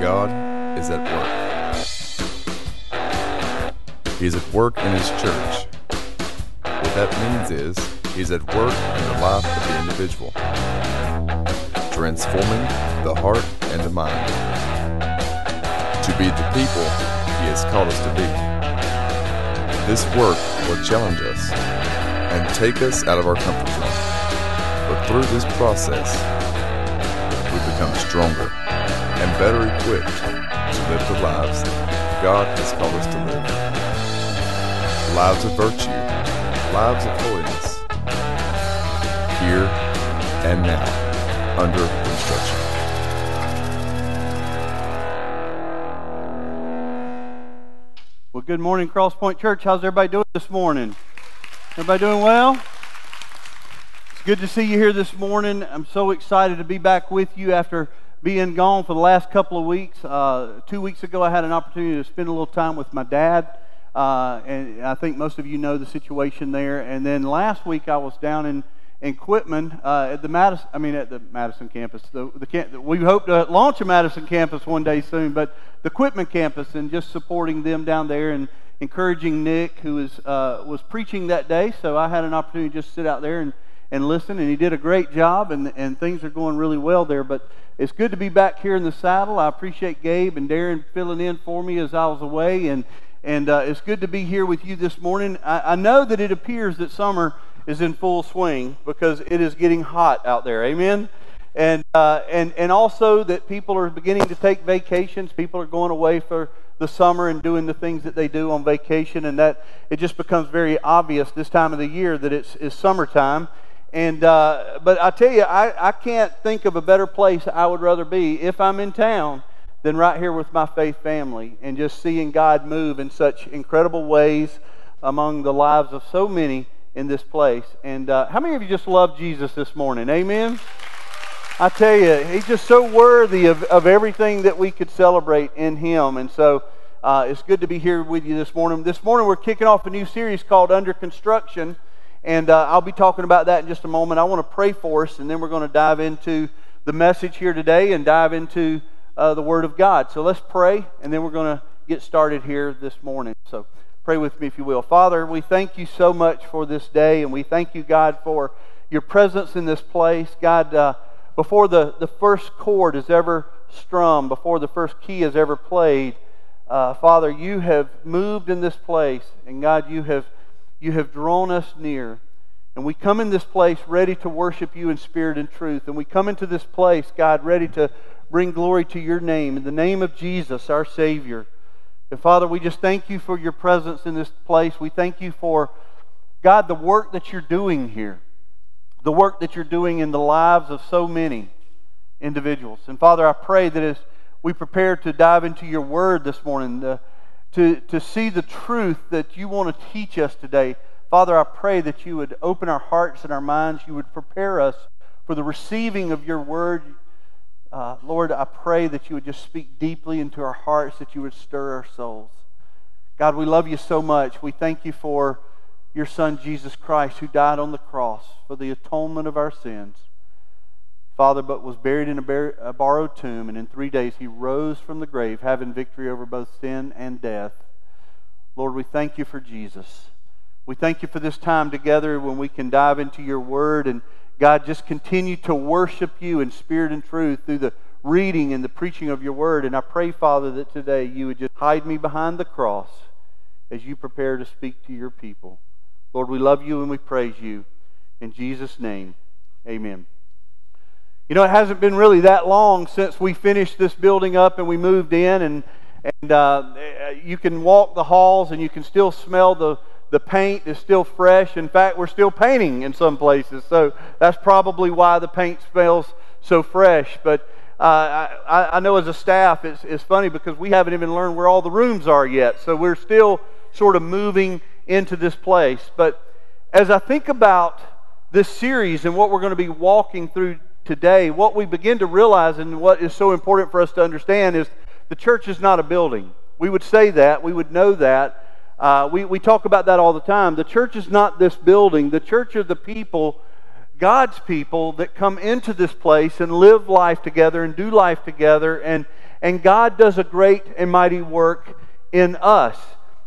God is at work. He is at work in His church. What that means is, He's at work in the life of the individual, transforming the heart and the mind to be the people He has called us to be. This work will challenge us and take us out of our comfort zone. But through this process, we become stronger and better equipped to live the lives that God has called us to live. Lives of virtue, lives of holiness, here and now, under construction. Well, good morning, Crosspoint Church. How's everybody doing this morning? Everybody doing well? It's good to see you here this morning. I'm so excited to be back with you after being gone for the last couple of weeks. Uh, two weeks ago, I had an opportunity to spend a little time with my dad, uh, and I think most of you know the situation there. And then last week, I was down in in Quitman uh, at the Madison, I mean at the Madison campus. The, the, we hope to launch a Madison campus one day soon, but the Quitman campus and just supporting them down there and encouraging Nick, who was uh, was preaching that day. So I had an opportunity to just sit out there and, and listen, and he did a great job, and and things are going really well there. But it's good to be back here in the saddle. I appreciate Gabe and Darren filling in for me as I was away, and and uh, it's good to be here with you this morning. I, I know that it appears that summer is in full swing because it is getting hot out there. Amen. And uh, and and also that people are beginning to take vacations. People are going away for the summer and doing the things that they do on vacation, and that it just becomes very obvious this time of the year that it's, it's summertime. And uh, but I tell you, I, I can't think of a better place I would rather be if I'm in town than right here with my faith family and just seeing God move in such incredible ways among the lives of so many in this place. And uh, how many of you just love Jesus this morning? Amen. I tell you, he's just so worthy of, of everything that we could celebrate in him. And so uh, it's good to be here with you this morning. This morning we're kicking off a new series called Under Construction. And uh, I'll be talking about that in just a moment. I want to pray for us, and then we're going to dive into the message here today and dive into uh, the Word of God. So let's pray, and then we're going to get started here this morning. So Pray with me if you will. Father, we thank you so much for this day, and we thank you, God, for your presence in this place. God, uh, before the, the first chord is ever strummed, before the first key is ever played, uh, Father, you have moved in this place, and God, you have, you have drawn us near. And we come in this place ready to worship you in spirit and truth. And we come into this place, God, ready to bring glory to your name, in the name of Jesus, our Savior. And Father, we just thank you for your presence in this place. We thank you for, God, the work that you're doing here, the work that you're doing in the lives of so many individuals. And Father, I pray that as we prepare to dive into your word this morning, to, to, to see the truth that you want to teach us today, Father, I pray that you would open our hearts and our minds. You would prepare us for the receiving of your word. Uh, Lord, I pray that you would just speak deeply into our hearts, that you would stir our souls. God, we love you so much. We thank you for your Son, Jesus Christ, who died on the cross for the atonement of our sins. Father, but was buried in a, bar- a borrowed tomb, and in three days he rose from the grave, having victory over both sin and death. Lord, we thank you for Jesus. We thank you for this time together when we can dive into your word and God, just continue to worship you in spirit and truth through the reading and the preaching of your word. And I pray, Father, that today you would just hide me behind the cross as you prepare to speak to your people. Lord, we love you and we praise you. In Jesus' name, amen. You know, it hasn't been really that long since we finished this building up and we moved in, and, and uh, you can walk the halls and you can still smell the the paint is still fresh. In fact, we're still painting in some places, so that's probably why the paint smells so fresh. But uh, I, I, know as a staff, it's, it's funny because we haven't even learned where all the rooms are yet, so we're still sort of moving into this place. But as I think about this series and what we're going to be walking through today, what we begin to realize and what is so important for us to understand is the church is not a building. We would say that, we would know that, uh, we, we talk about that all the time. The church is not this building, the church are the people God's people that come into this place and live life together and do life together. And, and God does a great and mighty work in us.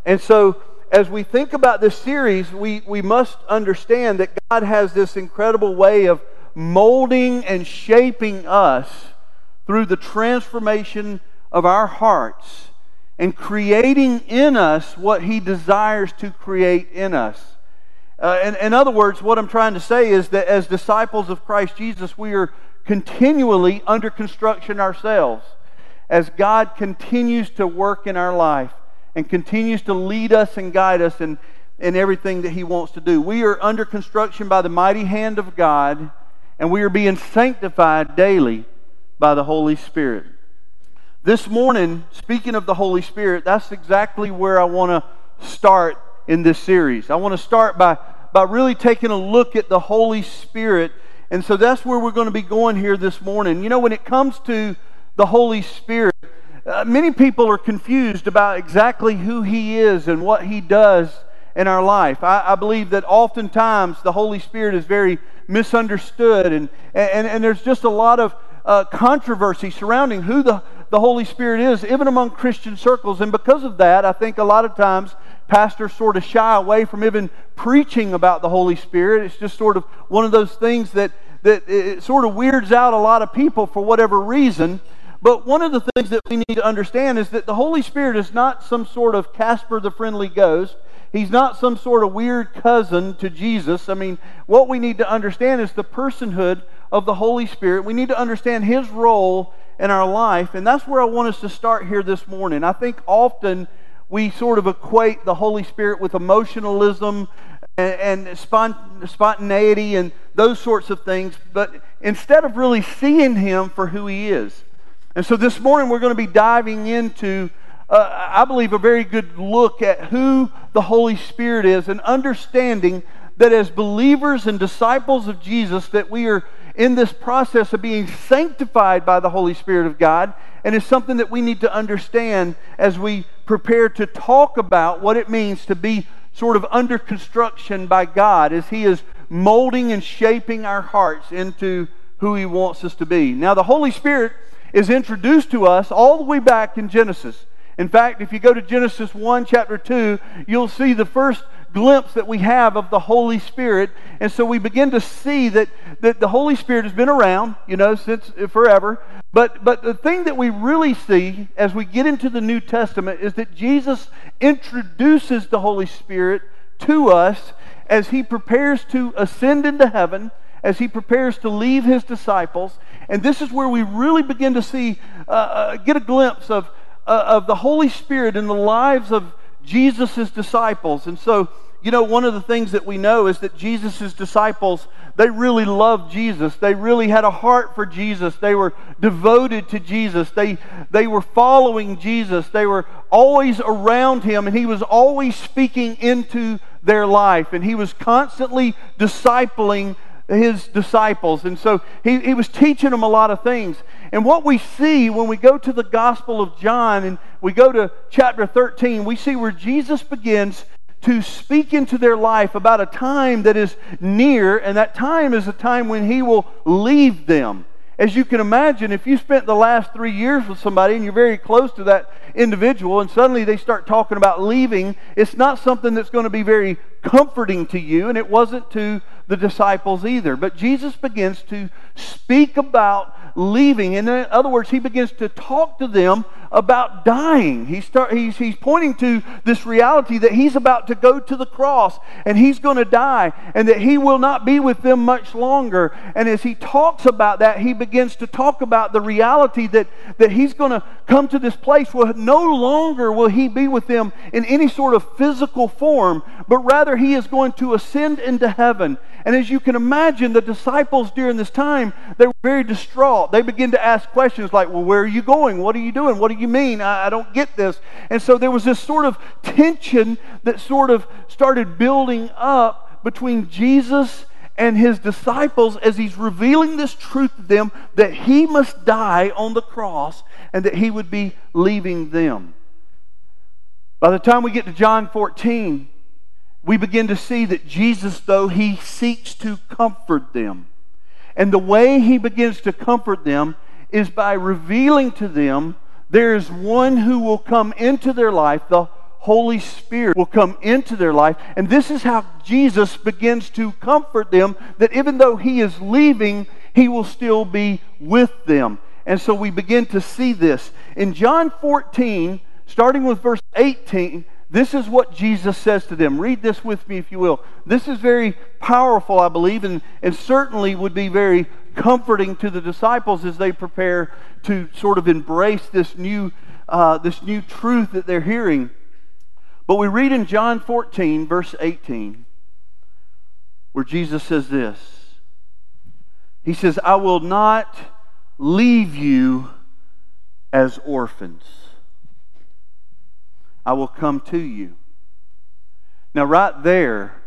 And so, as we think about this series, we, we must understand that God has this incredible way of molding and shaping us through the transformation of our hearts and creating in us what He desires to create in us. Uh, in, in other words, what I'm trying to say is that as disciples of Christ Jesus, we are continually under construction ourselves as God continues to work in our life and continues to lead us and guide us in, in everything that He wants to do. We are under construction by the mighty hand of God, and we are being sanctified daily by the Holy Spirit. This morning, speaking of the Holy Spirit, that's exactly where I want to start in this series. I want to start by, by really taking a look at the Holy Spirit. And so that's where we're going to be going here this morning. You know, when it comes to the Holy Spirit, uh, many people are confused about exactly who He is and what He does in our life. I, I believe that oftentimes the Holy Spirit is very misunderstood, and, and, and there's just a lot of uh, controversy surrounding who the, the Holy Spirit is, even among Christian circles. And because of that, I think a lot of times pastors sort of shy away from even preaching about the Holy Spirit. It's just sort of one of those things that, that it sort of weirds out a lot of people for whatever reason. But one of the things that we need to understand is that the Holy Spirit is not some sort of Casper the Friendly Ghost. He's not some sort of weird cousin to Jesus. I mean, what we need to understand is the personhood of the Holy Spirit. We need to understand His role in our life. And that's where I want us to start here this morning. I think often we sort of equate the Holy Spirit with emotionalism and, and spontaneity and those sorts of things, but instead of really seeing Him for who He is. And so this morning we're going to be diving into, uh, I believe, a very good look at who the Holy Spirit is and understanding that as believers and disciples of Jesus that we are in this process of being sanctified by the Holy Spirit of God, and it's something that we need to understand as we prepare to talk about what it means to be sort of under construction by God as He is molding and shaping our hearts into who He wants us to be. Now, the Holy Spirit is introduced to us all the way back in Genesis. In fact, if you go to Genesis 1, chapter 2, you'll see the first glimpse that we have of the Holy Spirit. And so we begin to see that, that the Holy Spirit has been around, you know, since forever. But, but the thing that we really see as we get into the New Testament is that Jesus introduces the Holy Spirit to us as he prepares to ascend into heaven, as he prepares to leave his disciples. And this is where we really begin to see, uh, uh, get a glimpse of, uh, Uh, of the Holy Spirit in the lives of Jesus' disciples. And so, you know, one of the things that we know is that Jesus' disciples, they really loved Jesus. They really had a heart for Jesus. They were devoted to Jesus. They, they were following Jesus. They were always around him, and he was always speaking into their life. And he was constantly discipling his disciples. And so he, he was teaching them a lot of things. And what we see when we go to the Gospel of John and we go to chapter 13, we see where Jesus begins to speak into their life about a time that is near, and that time is a time when he will leave them. As you can imagine, if you spent the last three years with somebody and you're very close to that individual, and suddenly they start talking about leaving, it's not something that's going to be very comforting to you, and it wasn't to the disciples either. But Jesus begins to speak about leaving. And in other words, he begins to talk to them about dying. He start, he's, he's pointing to this reality that he's about to go to the cross and he's going to die and that he will not be with them much longer. And as he talks about that, he begins to talk about the reality that, that he's going to come to this place where no longer will he be with them in any sort of physical form, but rather he is going to ascend into heaven. And as you can imagine, the disciples during this time, they were very distraught. They begin to ask questions like, Well, where are you going? What are you doing? What do you mean? I, I don't get this. And so there was this sort of tension that sort of started building up between Jesus and his disciples as he's revealing this truth to them that he must die on the cross and that he would be leaving them. By the time we get to John 14, we begin to see that Jesus, though, he seeks to comfort them. And the way he begins to comfort them is by revealing to them there is one who will come into their life, the Holy Spirit will come into their life. And this is how Jesus begins to comfort them that even though he is leaving, he will still be with them. And so we begin to see this. In John 14, starting with verse 18, this is what Jesus says to them. Read this with me, if you will. This is very powerful, I believe, and, and certainly would be very comforting to the disciples as they prepare to sort of embrace this new, uh, this new truth that they're hearing. But we read in John 14, verse 18, where Jesus says this He says, I will not leave you as orphans. I will come to you. Now, right there,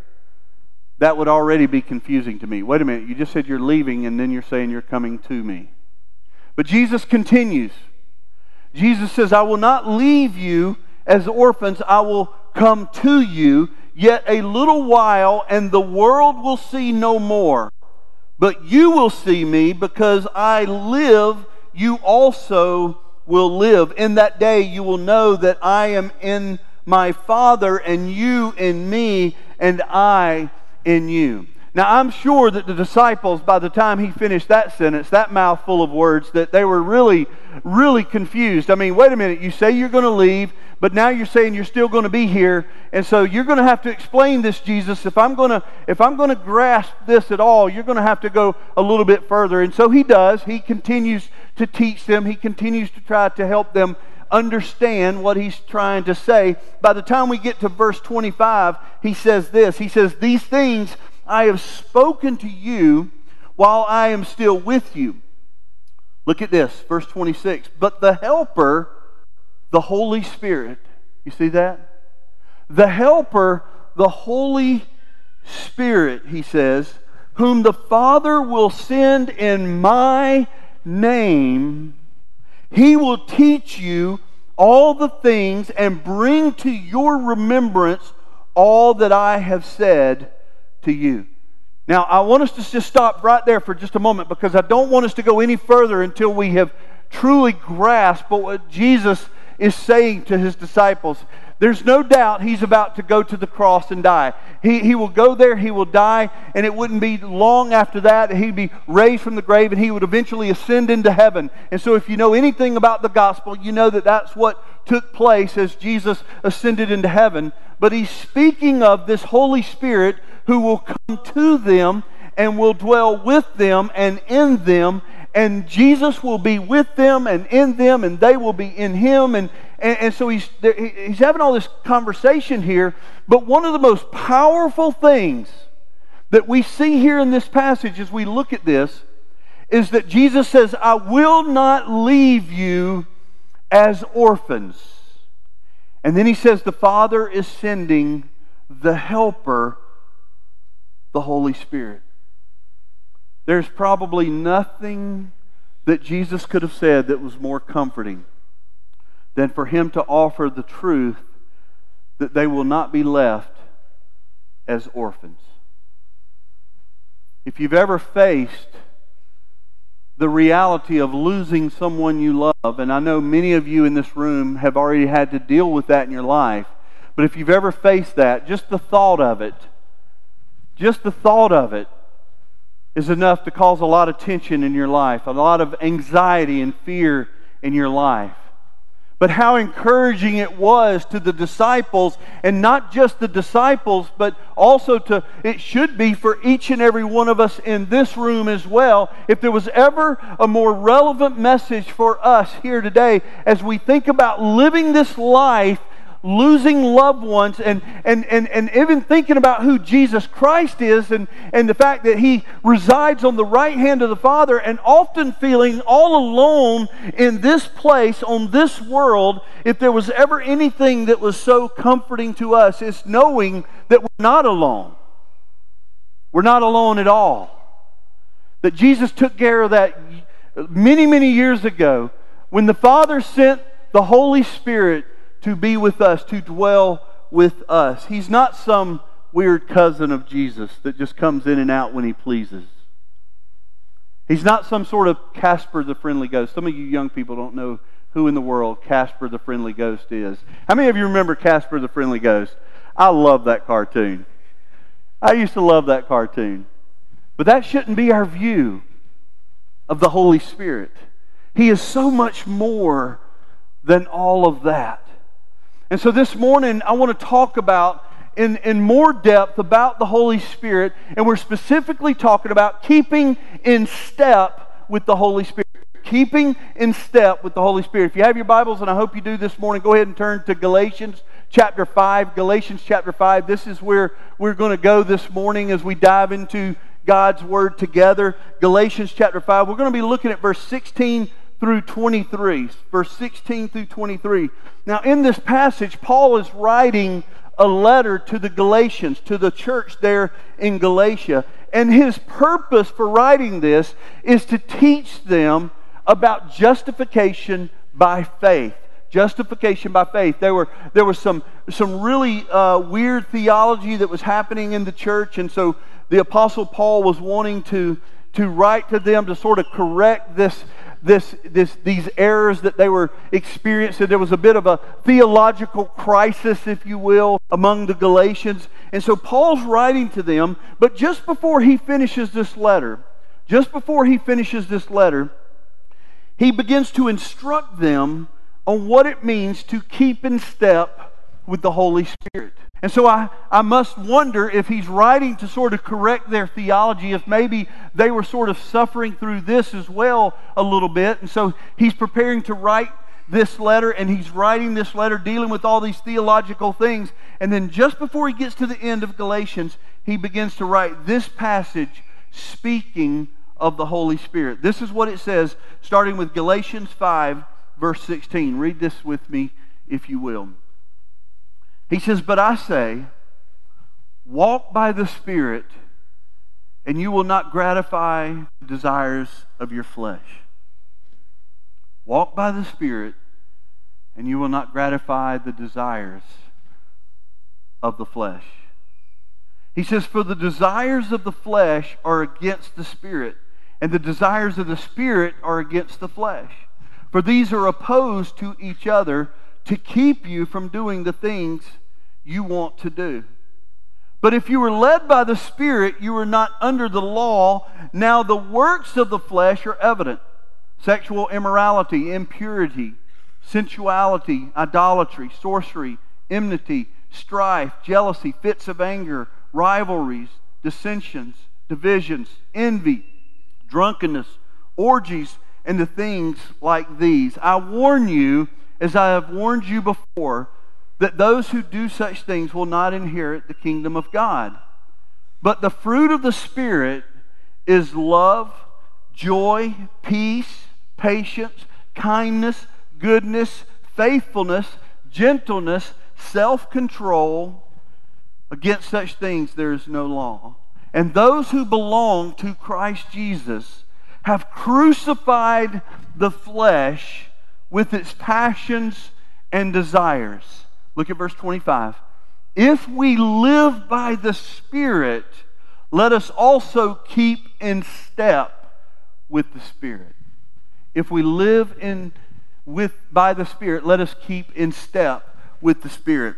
that would already be confusing to me. Wait a minute, you just said you're leaving and then you're saying you're coming to me. But Jesus continues. Jesus says, I will not leave you as orphans, I will come to you. Yet a little while, and the world will see no more. But you will see me because I live, you also will live. In that day, you will know that I am in my Father, and you in me, and I in you. Now, I'm sure that the disciples, by the time he finished that sentence, that mouthful of words, that they were really, really confused. I mean, wait a minute, you say you're going to leave, but now you're saying you're still going to be here, and so you're going to have to explain this, Jesus. If I'm going to, if I'm going to grasp this at all, you're going to have to go a little bit further. And so he does. He continues to teach them. He continues to try to help them understand what he's trying to say. By the time we get to verse 25, he says this. He says, "These things." I have spoken to you while I am still with you. Look at this, verse 26. But the Helper, the Holy Spirit, you see that? The Helper, the Holy Spirit, he says, whom the Father will send in my name, he will teach you all the things and bring to your remembrance all that I have said to you. Now, I want us to just stop right there for just a moment because I don't want us to go any further until we have truly grasped what Jesus is saying to his disciples. There's no doubt he's about to go to the cross and die. He, he will go there, he will die, and it wouldn't be long after that he'd be raised from the grave and he would eventually ascend into heaven. And so, if you know anything about the gospel, you know that that's what took place as Jesus ascended into heaven. But he's speaking of this Holy Spirit who will come to them and will dwell with them and in them. And Jesus will be with them and in them, and they will be in him. And, and, and so he's, he's having all this conversation here. But one of the most powerful things that we see here in this passage as we look at this is that Jesus says, I will not leave you as orphans. And then he says, The Father is sending the Helper the Holy Spirit. There's probably nothing that Jesus could have said that was more comforting than for him to offer the truth that they will not be left as orphans. If you've ever faced the reality of losing someone you love, and I know many of you in this room have already had to deal with that in your life, but if you've ever faced that, just the thought of it just the thought of it is enough to cause a lot of tension in your life, a lot of anxiety and fear in your life. But how encouraging it was to the disciples, and not just the disciples, but also to, it should be for each and every one of us in this room as well. If there was ever a more relevant message for us here today as we think about living this life losing loved ones and, and, and, and even thinking about who Jesus Christ is and, and the fact that he resides on the right hand of the Father and often feeling all alone in this place, on this world, if there was ever anything that was so comforting to us, it's knowing that we're not alone. We're not alone at all. That Jesus took care of that many, many years ago when the Father sent the Holy Spirit to be with us, to dwell with us. He's not some weird cousin of Jesus that just comes in and out when he pleases. He's not some sort of Casper the Friendly Ghost. Some of you young people don't know who in the world Casper the Friendly Ghost is. How many of you remember Casper the Friendly Ghost? I love that cartoon. I used to love that cartoon. But that shouldn't be our view of the Holy Spirit. He is so much more than all of that. And so this morning, I want to talk about in, in more depth about the Holy Spirit, and we're specifically talking about keeping in step with the Holy Spirit. Keeping in step with the Holy Spirit. If you have your Bibles, and I hope you do this morning, go ahead and turn to Galatians chapter 5. Galatians chapter 5. This is where we're going to go this morning as we dive into God's Word together. Galatians chapter 5. We're going to be looking at verse 16 through 23. Verse 16 through 23. Now, in this passage, Paul is writing a letter to the Galatians, to the church there in Galatia. And his purpose for writing this is to teach them about justification by faith. Justification by faith. There were there was some some really uh, weird theology that was happening in the church, and so the apostle Paul was wanting to to write to them to sort of correct this this, this, these errors that they were experiencing. There was a bit of a theological crisis, if you will, among the Galatians. And so Paul's writing to them, but just before he finishes this letter, just before he finishes this letter, he begins to instruct them on what it means to keep in step with the Holy Spirit. And so I, I must wonder if he's writing to sort of correct their theology, if maybe they were sort of suffering through this as well a little bit. And so he's preparing to write this letter, and he's writing this letter dealing with all these theological things. And then just before he gets to the end of Galatians, he begins to write this passage speaking of the Holy Spirit. This is what it says, starting with Galatians 5, verse 16. Read this with me, if you will. He says, But I say, walk by the Spirit, and you will not gratify the desires of your flesh. Walk by the Spirit, and you will not gratify the desires of the flesh. He says, For the desires of the flesh are against the Spirit, and the desires of the Spirit are against the flesh. For these are opposed to each other to keep you from doing the things you want to do. But if you were led by the Spirit, you were not under the law. Now the works of the flesh are evident sexual immorality, impurity, sensuality, idolatry, sorcery, enmity, strife, jealousy, fits of anger, rivalries, dissensions, divisions, envy, drunkenness, orgies, and the things like these. I warn you, as I have warned you before, that those who do such things will not inherit the kingdom of God. But the fruit of the Spirit is love, joy, peace, patience, kindness, goodness, faithfulness, gentleness, self control. Against such things there is no law. And those who belong to Christ Jesus have crucified the flesh with its passions and desires. Look at verse 25. If we live by the Spirit, let us also keep in step with the Spirit. If we live in with by the Spirit, let us keep in step with the Spirit.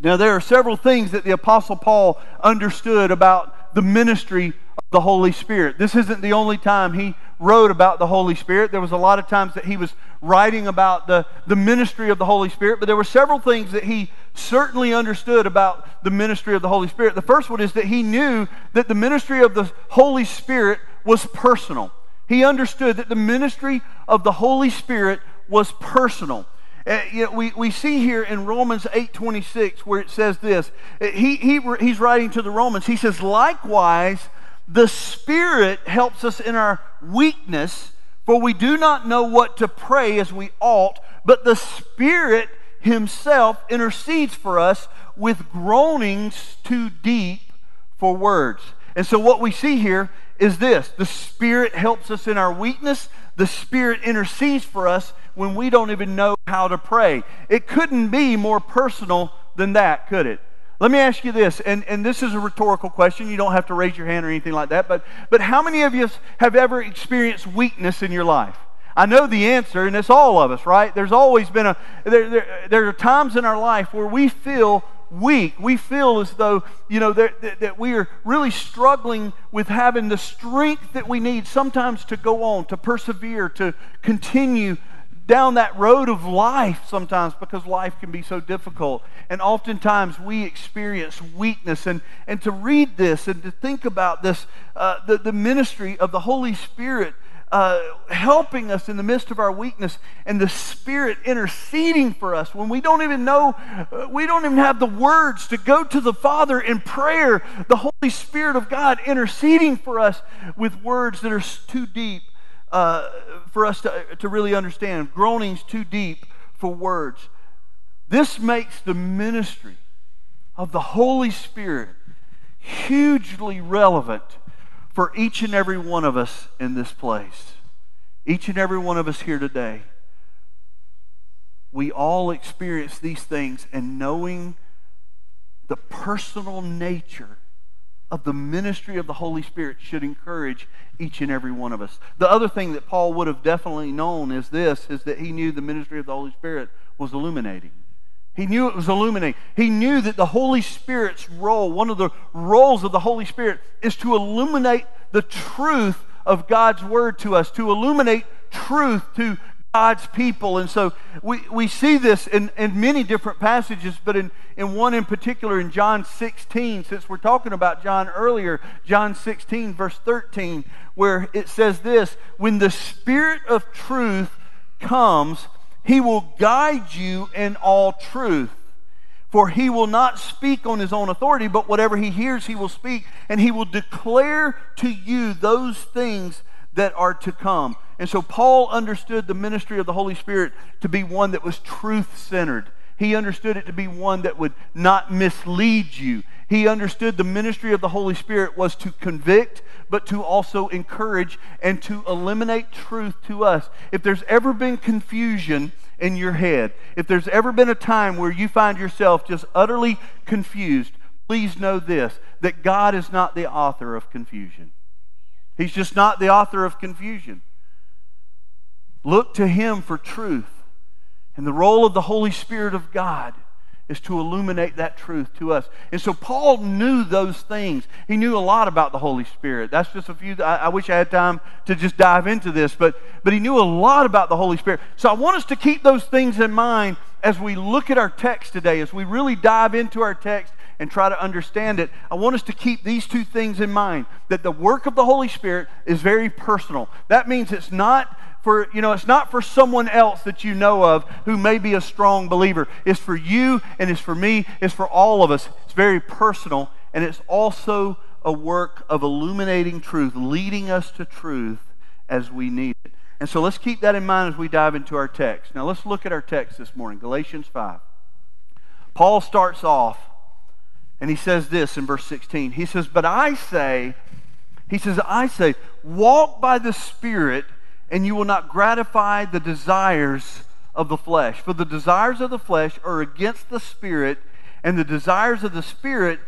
Now there are several things that the apostle Paul understood about the ministry of the Holy Spirit. This isn't the only time he wrote about the Holy Spirit. There was a lot of times that he was writing about the, the ministry of the Holy Spirit, but there were several things that he certainly understood about the ministry of the Holy Spirit. The first one is that he knew that the ministry of the Holy Spirit was personal. He understood that the ministry of the Holy Spirit was personal. Uh, you know, we, we see here in Romans 8.26 where it says this. Uh, he, he, he's writing to the Romans. He says, Likewise, the Spirit helps us in our weakness, for we do not know what to pray as we ought, but the Spirit Himself intercedes for us with groanings too deep for words. And so, what we see here is this the Spirit helps us in our weakness, the Spirit intercedes for us when we don't even know how to pray. It couldn't be more personal than that, could it? Let me ask you this, and, and this is a rhetorical question. You don't have to raise your hand or anything like that, but, but how many of you have ever experienced weakness in your life? I know the answer, and it's all of us, right? There's always been a, there, there, there are times in our life where we feel weak. We feel as though, you know, that, that, that, we are really struggling with having the strength that we need sometimes to go on, to persevere, to continue down that road of life sometimes because life can be so difficult. And oftentimes we experience weakness. And, and to read this and to think about this, uh, the, the ministry of the Holy Spirit uh, helping us in the midst of our weakness and the Spirit interceding for us when we don't even know, uh, we don't even have the words to go to the Father in prayer. The Holy Spirit of God interceding for us with words that are too deep uh, for us to, to really understand, groanings too deep for words. This makes the ministry of the Holy Spirit hugely relevant for each and every one of us in this place. Each and every one of us here today. We all experience these things, and knowing the personal nature of the ministry of the Holy Spirit should encourage each and every one of us. The other thing that Paul would have definitely known is this is that he knew the ministry of the Holy Spirit was illuminating. He knew it was illuminating. He knew that the Holy Spirit's role, one of the roles of the Holy Spirit, is to illuminate the truth of God's word to us, to illuminate truth to God's people. And so we, we see this in, in many different passages, but in, in one in particular, in John 16, since we're talking about John earlier, John 16, verse 13, where it says this When the Spirit of truth comes, he will guide you in all truth. For he will not speak on his own authority, but whatever he hears, he will speak, and he will declare to you those things that are to come. And so Paul understood the ministry of the Holy Spirit to be one that was truth centered. He understood it to be one that would not mislead you. He understood the ministry of the Holy Spirit was to convict, but to also encourage and to eliminate truth to us. If there's ever been confusion in your head, if there's ever been a time where you find yourself just utterly confused, please know this that God is not the author of confusion. He's just not the author of confusion. Look to Him for truth. And the role of the Holy Spirit of God is to illuminate that truth to us. And so Paul knew those things. He knew a lot about the Holy Spirit. That's just a few. I, I, wish I had time to just dive into this, but, but he knew a lot about the Holy Spirit. So I want us to keep those things in mind as we look at our text today, as we really dive into our text and try to understand it, I want us to keep these two things in mind that the work of the Holy Spirit is very personal. That means it's not for, you know, it's not for someone else that you know of who may be a strong believer. It's for you and it's for me, it's for all of us. It's very personal and it's also a work of illuminating truth, leading us to truth as we need it. And so let's keep that in mind as we dive into our text. Now let's look at our text this morning, Galatians 5. Paul starts off and he says this in verse 16. He says, But I say, he says, I say, walk by the Spirit, and you will not gratify the desires of the flesh. For the desires of the flesh are against the Spirit, and the desires of the Spirit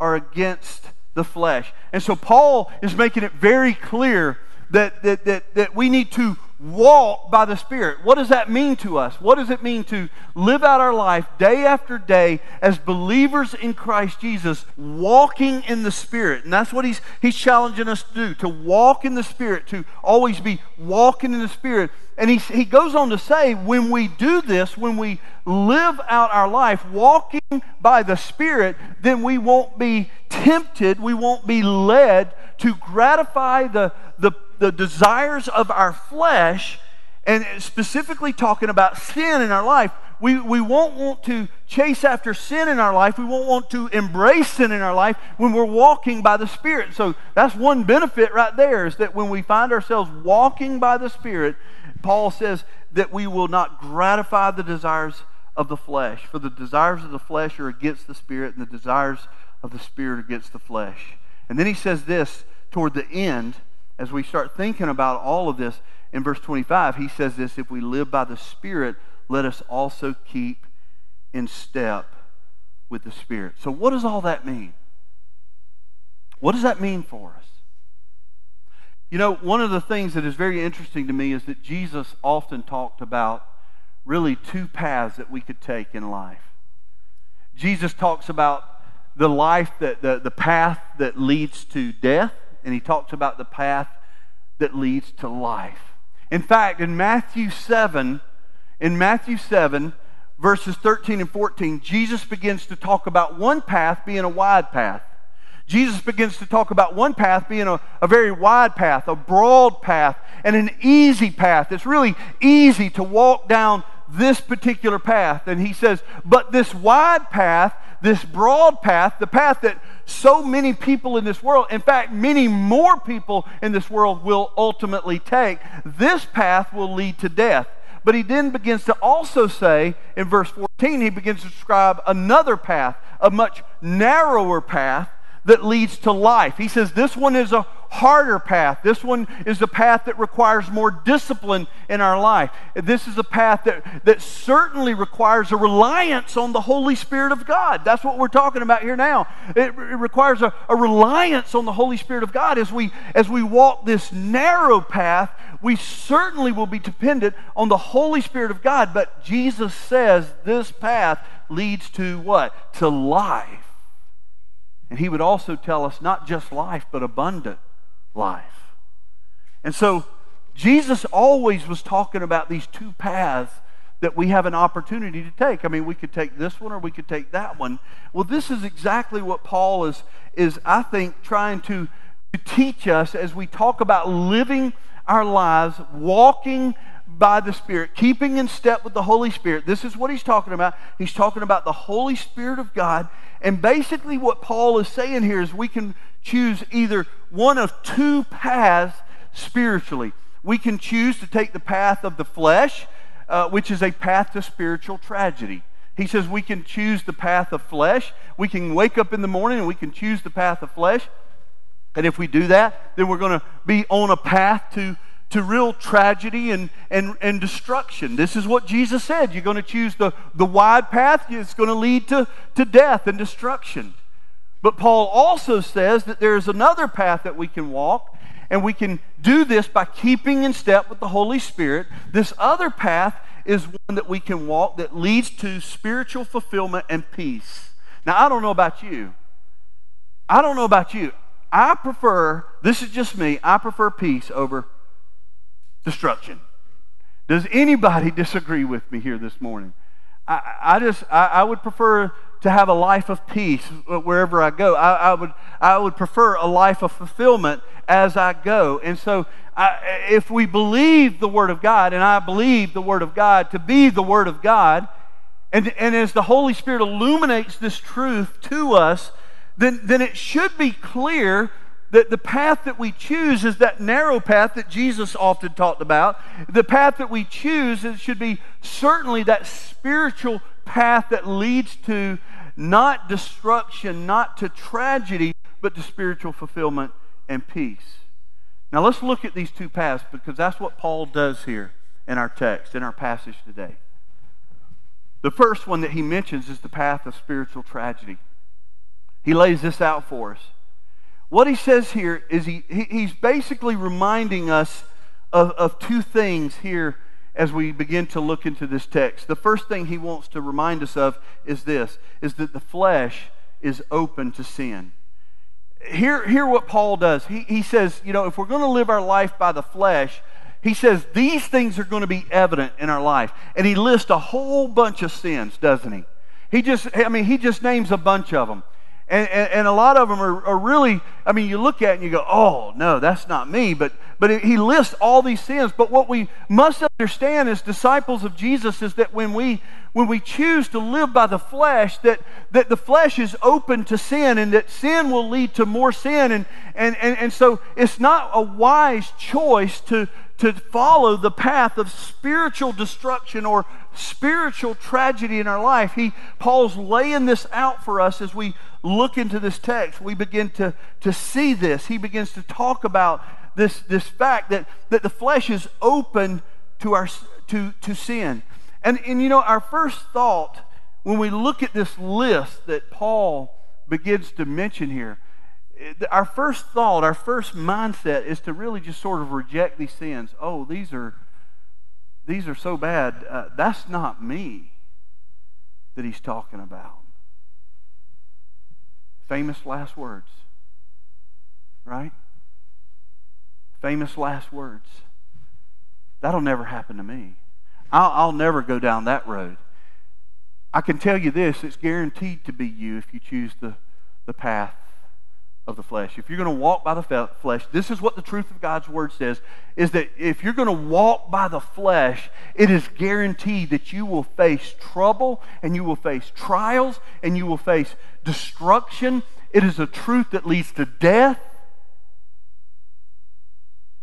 are against the flesh. And so Paul is making it very clear that, that, that, that we need to walk by the Spirit. What does that mean to us? What does it mean to live out our life day after day as believers in Christ Jesus, walking in the Spirit? And that's what he's, he's challenging us to do, to walk in the Spirit, to always be walking in the Spirit. And he, he goes on to say, when we do this, when we live out our life walking by the Spirit, then we won't be tempted, we won't be led to gratify the, the the desires of our flesh, and specifically talking about sin in our life, we, we won't want to chase after sin in our life. We won't want to embrace sin in our life when we're walking by the Spirit. So that's one benefit right there is that when we find ourselves walking by the Spirit, Paul says that we will not gratify the desires of the flesh. For the desires of the flesh are against the Spirit, and the desires of the Spirit against the flesh. And then he says this toward the end as we start thinking about all of this, in verse 25, he says this if we live by the Spirit, let us also keep in step with the Spirit. So, what does all that mean? What does that mean for us? You know, one of the things that is very interesting to me is that Jesus often talked about really two paths that we could take in life. Jesus talks about the life that the, the path that leads to death, and he talks about the path that leads to life. In fact, in Matthew 7, in Matthew 7, verses 13 and 14, Jesus begins to talk about one path being a wide path. Jesus begins to talk about one path being a, a very wide path, a broad path, and an easy path. It's really easy to walk down this particular path. And he says, but this wide path, this broad path, the path that so many people in this world, in fact, many more people in this world will ultimately take, this path will lead to death. But he then begins to also say in verse 14, he begins to describe another path, a much narrower path that leads to life. He says this one is a harder path. This one is a path that requires more discipline in our life. This is a path that, that certainly requires a reliance on the Holy Spirit of God. That's what we're talking about here now. It, it requires a, a reliance on the Holy Spirit of God. As we, as we walk this narrow path, we certainly will be dependent on the Holy Spirit of God. But Jesus says this path leads to what? To life. And he would also tell us not just life, but abundant life. And so Jesus always was talking about these two paths that we have an opportunity to take. I mean, we could take this one or we could take that one. Well, this is exactly what Paul is, is I think, trying to, to teach us as we talk about living our lives, walking by the Spirit, keeping in step with the Holy Spirit. This is what he's talking about. He's talking about the Holy Spirit of God. And basically, what Paul is saying here is we can choose either one of two paths spiritually. We can choose to take the path of the flesh, uh, which is a path to spiritual tragedy. He says we can choose the path of flesh. We can wake up in the morning and we can choose the path of flesh. And if we do that, then we're going to be on a path to to real tragedy and, and, and destruction. This is what Jesus said. You're going to choose the, the wide path, it's going to lead to, to death and destruction. But Paul also says that there's another path that we can walk, and we can do this by keeping in step with the Holy Spirit. This other path is one that we can walk that leads to spiritual fulfillment and peace. Now, I don't know about you. I don't know about you. I prefer, this is just me, I prefer peace over destruction. Does anybody disagree with me here this morning? I, I just, I, I, would prefer to have a life of peace wherever I go. I, I, would, I would prefer a life of fulfillment as I go. And so, if we believe the Word of God, and I believe the Word of God to be the Word of God, and, and as the Holy Spirit illuminates this truth to us, then, then it should be clear that the path that we choose is that narrow path that Jesus often talked about. The path that we choose it should be certainly that spiritual path that leads to not destruction, not to tragedy, but to spiritual fulfillment and peace. Now let's look at these two paths because that's what Paul does here in our text, in our passage today. The first one that he mentions is the path of spiritual tragedy. He lays this out for us. What he says here is he, he's basically reminding us of, of two things here as we begin to look into this text. The first thing he wants to remind us of is this is that the flesh is open to sin. Hear, hear what Paul does. He, he says, you know, if we're going to live our life by the flesh, he says these things are going to be evident in our life. And he lists a whole bunch of sins, doesn't he? He just, I mean, he just names a bunch of them. And, and, and, a lot of them are, are really, I mean, you look at it and you go, oh, no, that's not me. But, but he lists all these sins. But what we must understand as disciples of Jesus is that when we, when we choose to live by the flesh, that, that the flesh is open to sin and that sin will lead to more sin. And, and, and, and so it's not a wise choice to, to follow the path of spiritual destruction or spiritual tragedy in our life. He, Paul's laying this out for us as we look into this text. We begin to, to see this. He begins to talk about this, this fact that, that the flesh is open to, our, to, to sin. And, and you know, our first thought when we look at this list that Paul begins to mention here, our first thought, our first mindset is to really just sort of reject these sins. Oh, these are these are so bad. Uh, that's not me that he's talking about. Famous last words, right? Famous last words. That'll never happen to me. I'll, I'll never go down that road. I can tell you this it's guaranteed to be you if you choose the, the path of the flesh. If you're going to walk by the flesh, this is what the truth of God's word says is that if you're going to walk by the flesh, it is guaranteed that you will face trouble and you will face trials and you will face destruction. It is a truth that leads to death.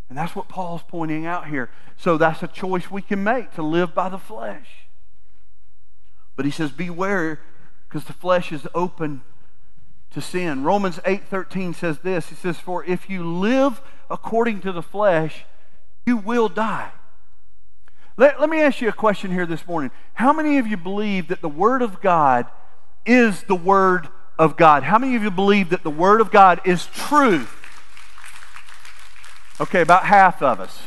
And that's what Paul's pointing out here. So that's a choice we can make to live by the flesh. But he says, Beware, because the flesh is open to sin. Romans 8:13 says this. He says, "For if you live according to the flesh, you will die." Let, let me ask you a question here this morning. How many of you believe that the Word of God is the Word of God? How many of you believe that the Word of God is truth? Okay, about half of us.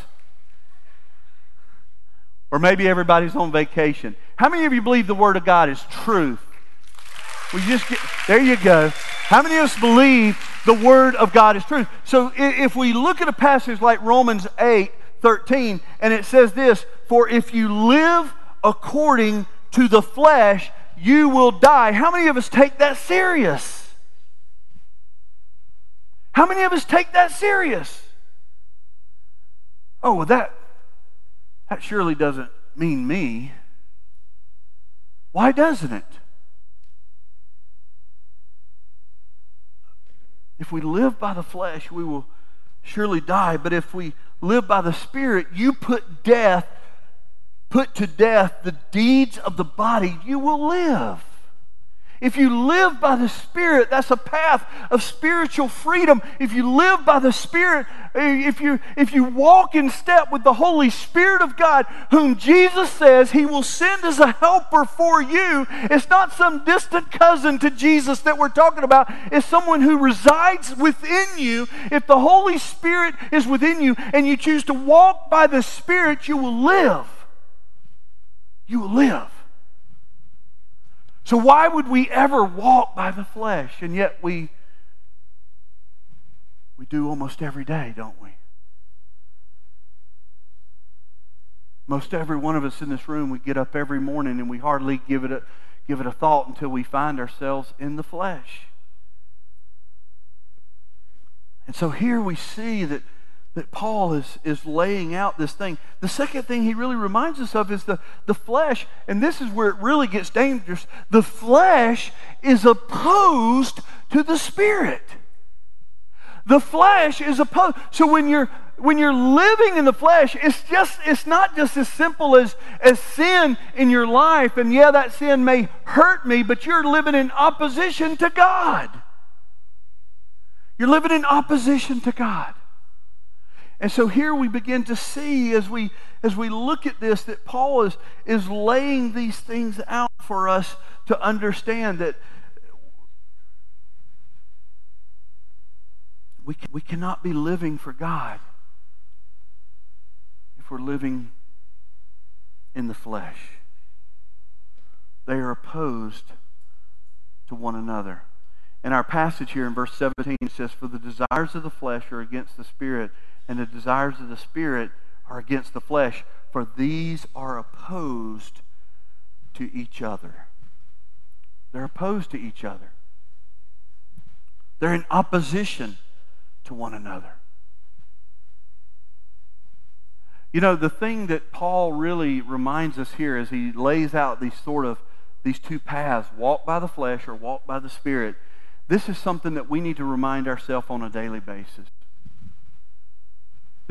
Or maybe everybody's on vacation. How many of you believe the Word of God is truth? We just get, there you go. How many of us believe the Word of God is truth? So if we look at a passage like Romans 8 13, and it says this For if you live according to the flesh, you will die. How many of us take that serious? How many of us take that serious? Oh, well, that, that surely doesn't mean me. Why doesn't it? If we live by the flesh, we will surely die. But if we live by the Spirit, you put death, put to death the deeds of the body, you will live. If you live by the Spirit, that's a path of spiritual freedom. If you live by the Spirit, eh, if you, if you walk in step with the Holy Spirit of God, whom Jesus says He will send as a helper for you, it's not some distant cousin to Jesus that we're talking about. It's someone who resides within you. If the Holy Spirit is within you and you choose to walk by the Spirit, you will live. You will live. So, why would we ever walk by the flesh? And yet we, we do almost every day, don't we? Most every one of us in this room, we get up every morning and we hardly give it a, give it a thought until we find ourselves in the flesh. And so here we see that that Paul is, is laying out this thing. The second thing he really reminds us of is the, the flesh, and this is where it really gets dangerous. The flesh is opposed to the spirit. The flesh is opposed. So when you're when you're living in the flesh, it's just it's not just as simple as, as sin in your life, and yeah, that sin may hurt me, but you're living in opposition to God. You're living in opposition to God. And so here we begin to see as we as we look at this that Paul is is laying these things out for us to understand that we, we cannot be living for God if we're living in the flesh. They are opposed to one another. In our passage here in verse 17, it says, For the desires of the flesh are against the spirit and the desires of the Spirit are against the flesh, for these are opposed to each other. They're opposed to each other. They're in opposition to one another. You know, the thing that Paul really reminds us here as he lays out these sort of these two paths, walk by the flesh or walk by the spirit, this is something that we need to remind ourselves on a daily basis.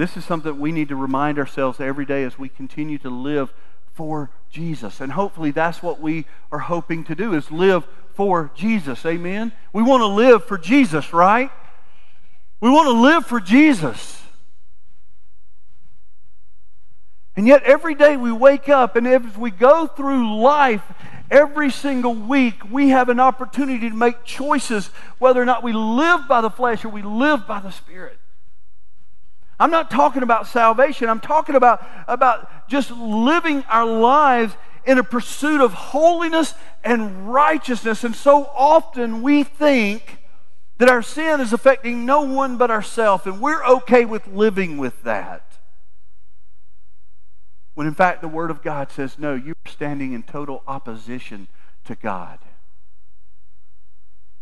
This is something we need to remind ourselves every day as we continue to live for Jesus. And hopefully that's what we are hoping to do is live for Jesus. Amen. We want to live for Jesus, right? We want to live for Jesus. And yet, every day we wake up, and as we go through life, every single week, we have an opportunity to make choices whether or not we live by the flesh or we live by the Spirit. I'm not talking about salvation, I'm talking about, about just living our lives in a pursuit of holiness and righteousness. And so often we think that our sin is affecting no one but ourselves, and we're okay with living with that. When in fact, the Word of God says, no, you're standing in total opposition to God.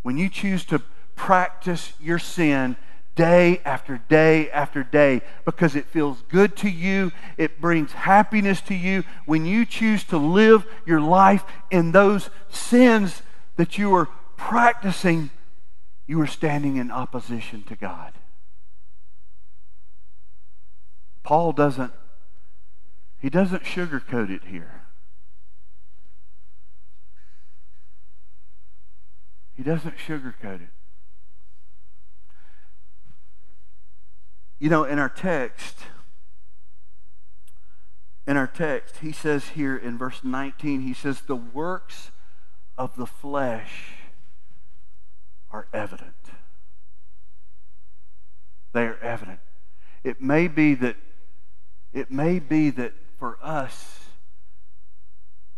When you choose to practice your sin day after day after day because it feels good to you, it brings happiness to you, when you choose to live your life in those sins that you are practicing, you are standing in opposition to God. Paul doesn't he doesn't sugarcoat it here. He doesn't sugarcoat it. You know, in our text, in our text, he says here in verse 19, he says, the works of the flesh are evident. They are evident. It may be that it may be that for us,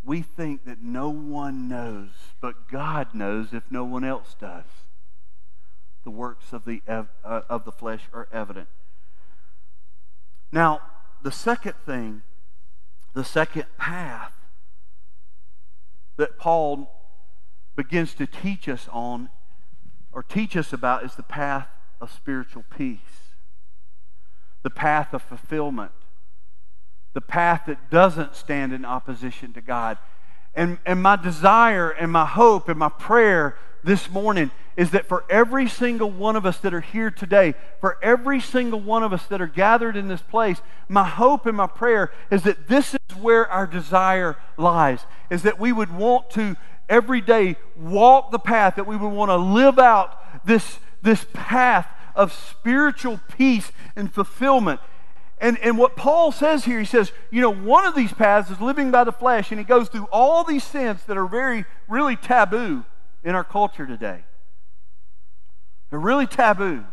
we think that no one knows, but God knows if no one else does. The works of the, uh, of the flesh are evident. Now, the second thing, the second path that Paul begins to teach us on or teach us about is the path of spiritual peace, the path of fulfillment the path that doesn't stand in opposition to God. And, and my desire and my hope and my prayer this morning is that for every single one of us that are here today, for every single one of us that are gathered in this place, my hope and my prayer is that this is where our desire lies, is that we would want to every day walk the path, that we would want to live out this, this path of spiritual peace and fulfillment and, and what Paul says here, he says, you know, one of these paths is living by the flesh, and he goes through all these sins that are very, really taboo in our culture today. They're really taboo.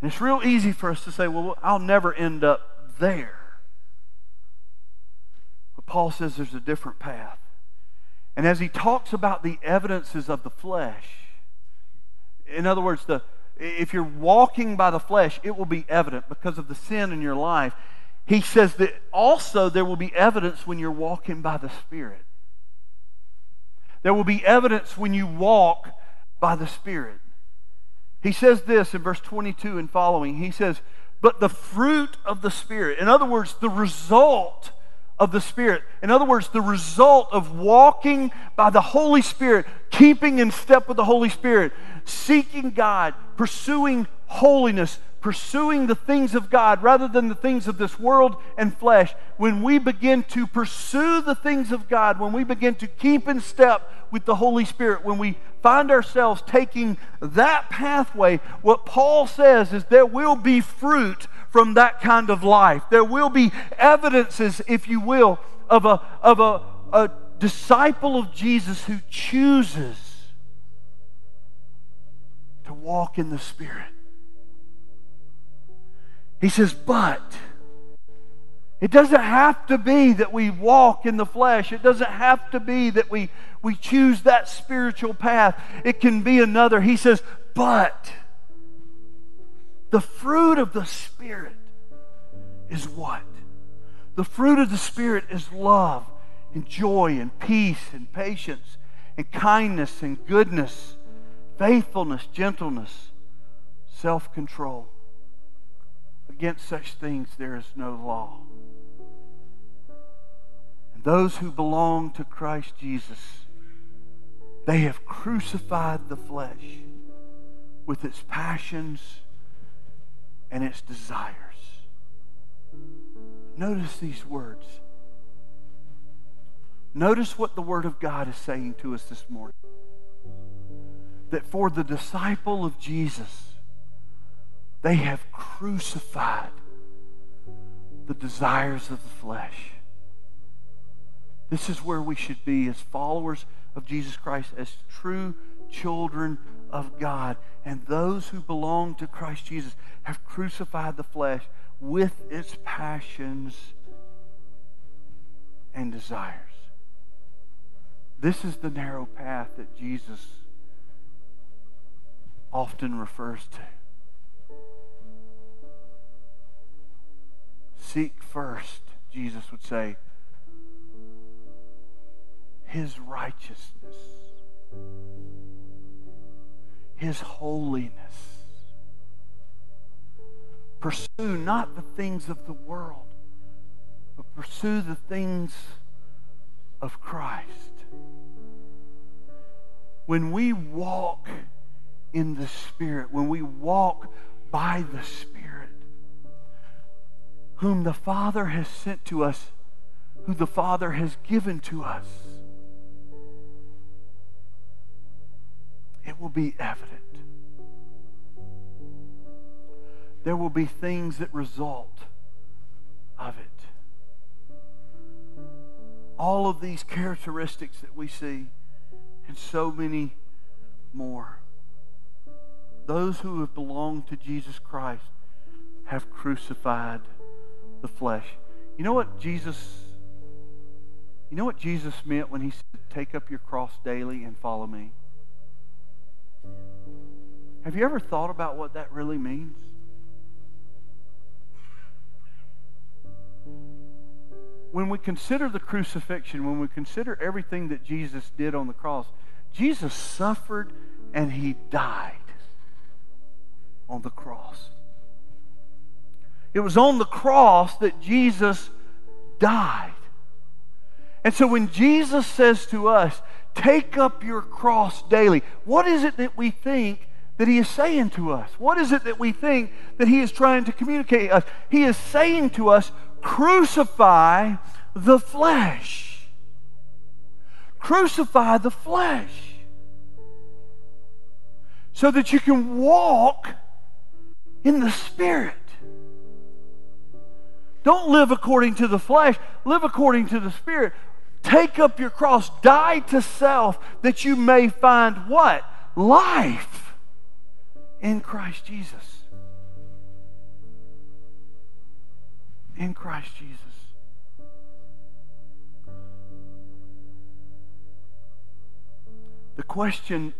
And it's real easy for us to say, well, I'll never end up there. But Paul says there's a different path. And as he talks about the evidences of the flesh, in other words, the, if you're walking by the flesh, it will be evident because of the sin in your life. He says that also there will be evidence when you're walking by the Spirit. There will be evidence when you walk by the Spirit. He says this in verse 22 and following. He says, But the fruit of the Spirit, in other words, the result of the Spirit. In other words, the result of walking by the Holy Spirit, keeping in step with the Holy Spirit, seeking God, pursuing holiness, pursuing the things of God rather than the things of this world and flesh, when we begin to pursue the things of God, when we begin to keep in step with the Holy Spirit, when we find ourselves taking that pathway, what Paul says is there will be fruit from that kind of life. There will be evidences, if you will, of a, of a, a disciple of Jesus who chooses to walk in the Spirit. He says, but it doesn't have to be that we walk in the flesh. It doesn't have to be that we, we choose that spiritual path. It can be another. He says, but the fruit of the Spirit is what? The fruit of the Spirit is love and joy and peace and patience and kindness and goodness, faithfulness, gentleness, self control. Against such things there is no law. And those who belong to Christ Jesus, they have crucified the flesh with its passions and its desires. Notice these words. Notice what the Word of God is saying to us this morning. That for the disciple of Jesus, they have crucified the desires of the flesh. This is where we should be as followers of Jesus Christ, as true children of God. And those who belong to Christ Jesus have crucified the flesh with its passions and desires. This is the narrow path that Jesus often refers to. Seek first, Jesus would say, his righteousness, his holiness. Pursue not the things of the world, but pursue the things of Christ. When we walk in the Spirit, when we walk by the Spirit, whom the Father has sent to us, who the Father has given to us, it will be evident. There will be things that result of it. All of these characteristics that we see, and so many more. Those who have belonged to Jesus Christ have crucified the flesh. You know what Jesus you know what Jesus meant when he said, Take up your cross daily and follow me? Have you ever thought about what that really means? When we consider the crucifixion, when we consider everything that Jesus did on the cross, Jesus suffered and he died on the cross. It was on the cross that Jesus died. And so when Jesus says to us, take up your cross daily, what is it that we think that he is saying to us? What is it that we think that he is trying to communicate to us? He is saying to us, crucify the flesh. Crucify the flesh. So that you can walk in the Spirit. Don't live according to the flesh, live according to the Spirit. Take up your cross, die to self, that you may find what? Life in Christ Jesus. In Christ Jesus. The question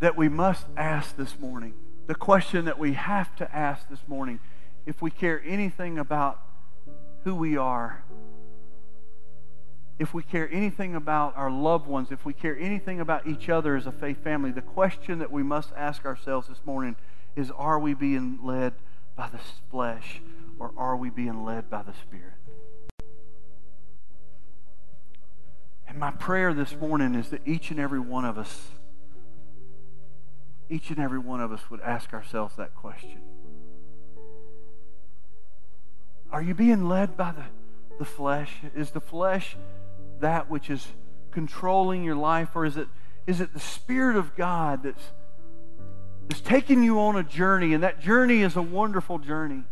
that we must ask this morning, the question that we have to ask this morning, if we care anything about who we are, if we care anything about our loved ones, if we care anything about each other as a faith family, the question that we must ask ourselves this morning is are we being led by the flesh or are we being led by the Spirit? And my prayer this morning is that each and every one of us, each and every one of us would ask ourselves that question. Are you being led by the, the flesh? Is the flesh that which is controlling your life, or is it, is it the Spirit of God that's, that's taking you on a journey, and that journey is a wonderful journey?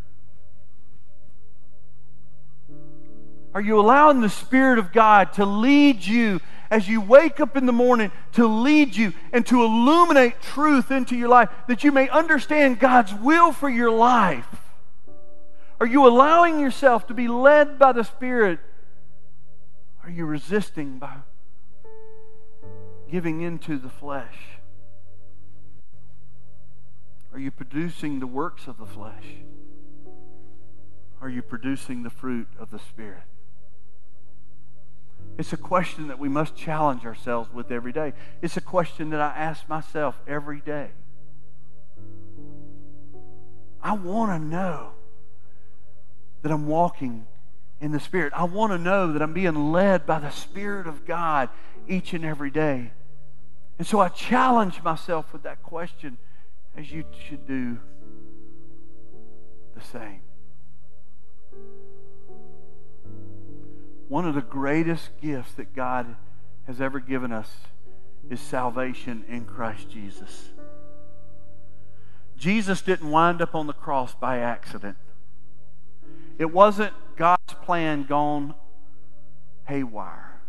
Are you allowing the Spirit of God to lead you as you wake up in the morning, to lead you and to illuminate truth into your life that you may understand God's will for your life? Are you allowing yourself to be led by the Spirit are you resisting by giving into the flesh? Are you producing the works of the flesh? Are you producing the fruit of the Spirit? It's a question that we must challenge ourselves with every day. It's a question that I ask myself every day. I want to know that I'm walking in the Spirit. I want to know that I'm being led by the Spirit of God each and every day. And so I challenge myself with that question as you should do the same. One of the greatest gifts that God has ever given us is salvation in Christ Jesus. Jesus didn't wind up on the cross by accident. It wasn't God's plan gone haywire.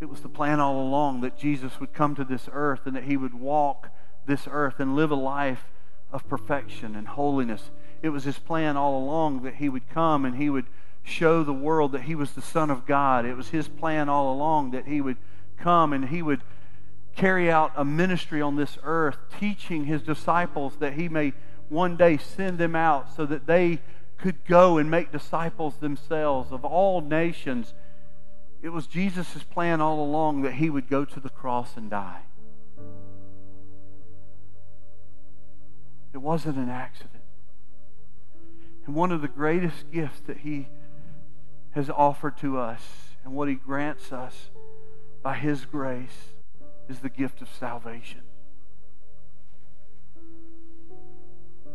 It was the plan all along that Jesus would come to this earth and that he would walk this earth and live a life of perfection and holiness. It was his plan all along that he would come and he would show the world that he was the Son of God. It was his plan all along that he would come and he would carry out a ministry on this earth, teaching his disciples that he may one day send them out so that they could go and make disciples themselves of all nations it was Jesus' plan all along that he would go to the cross and die. It wasn't an accident. And one of the greatest gifts that he has offered to us and what he grants us by his grace is the gift of salvation.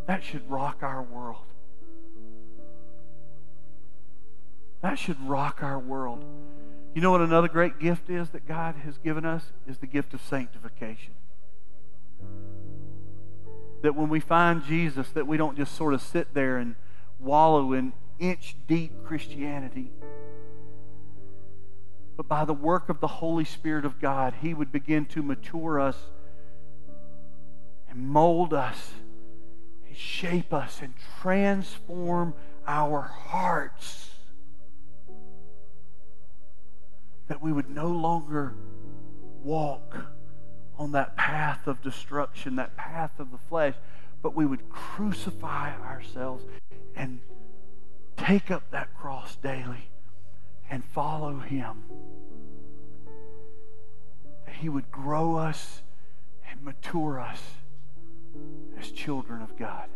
That should rock our world. That should rock our world. You know what another great gift is that God has given us? Is the gift of sanctification. That when we find Jesus, that we don't just sort of sit there and wallow in inch deep Christianity. But by the work of the Holy Spirit of God, He would begin to mature us and mold us shape us and transform our hearts that we would no longer walk on that path of destruction, that path of the flesh, but we would crucify ourselves and take up that cross daily and follow Him. That He would grow us and mature us as children of God.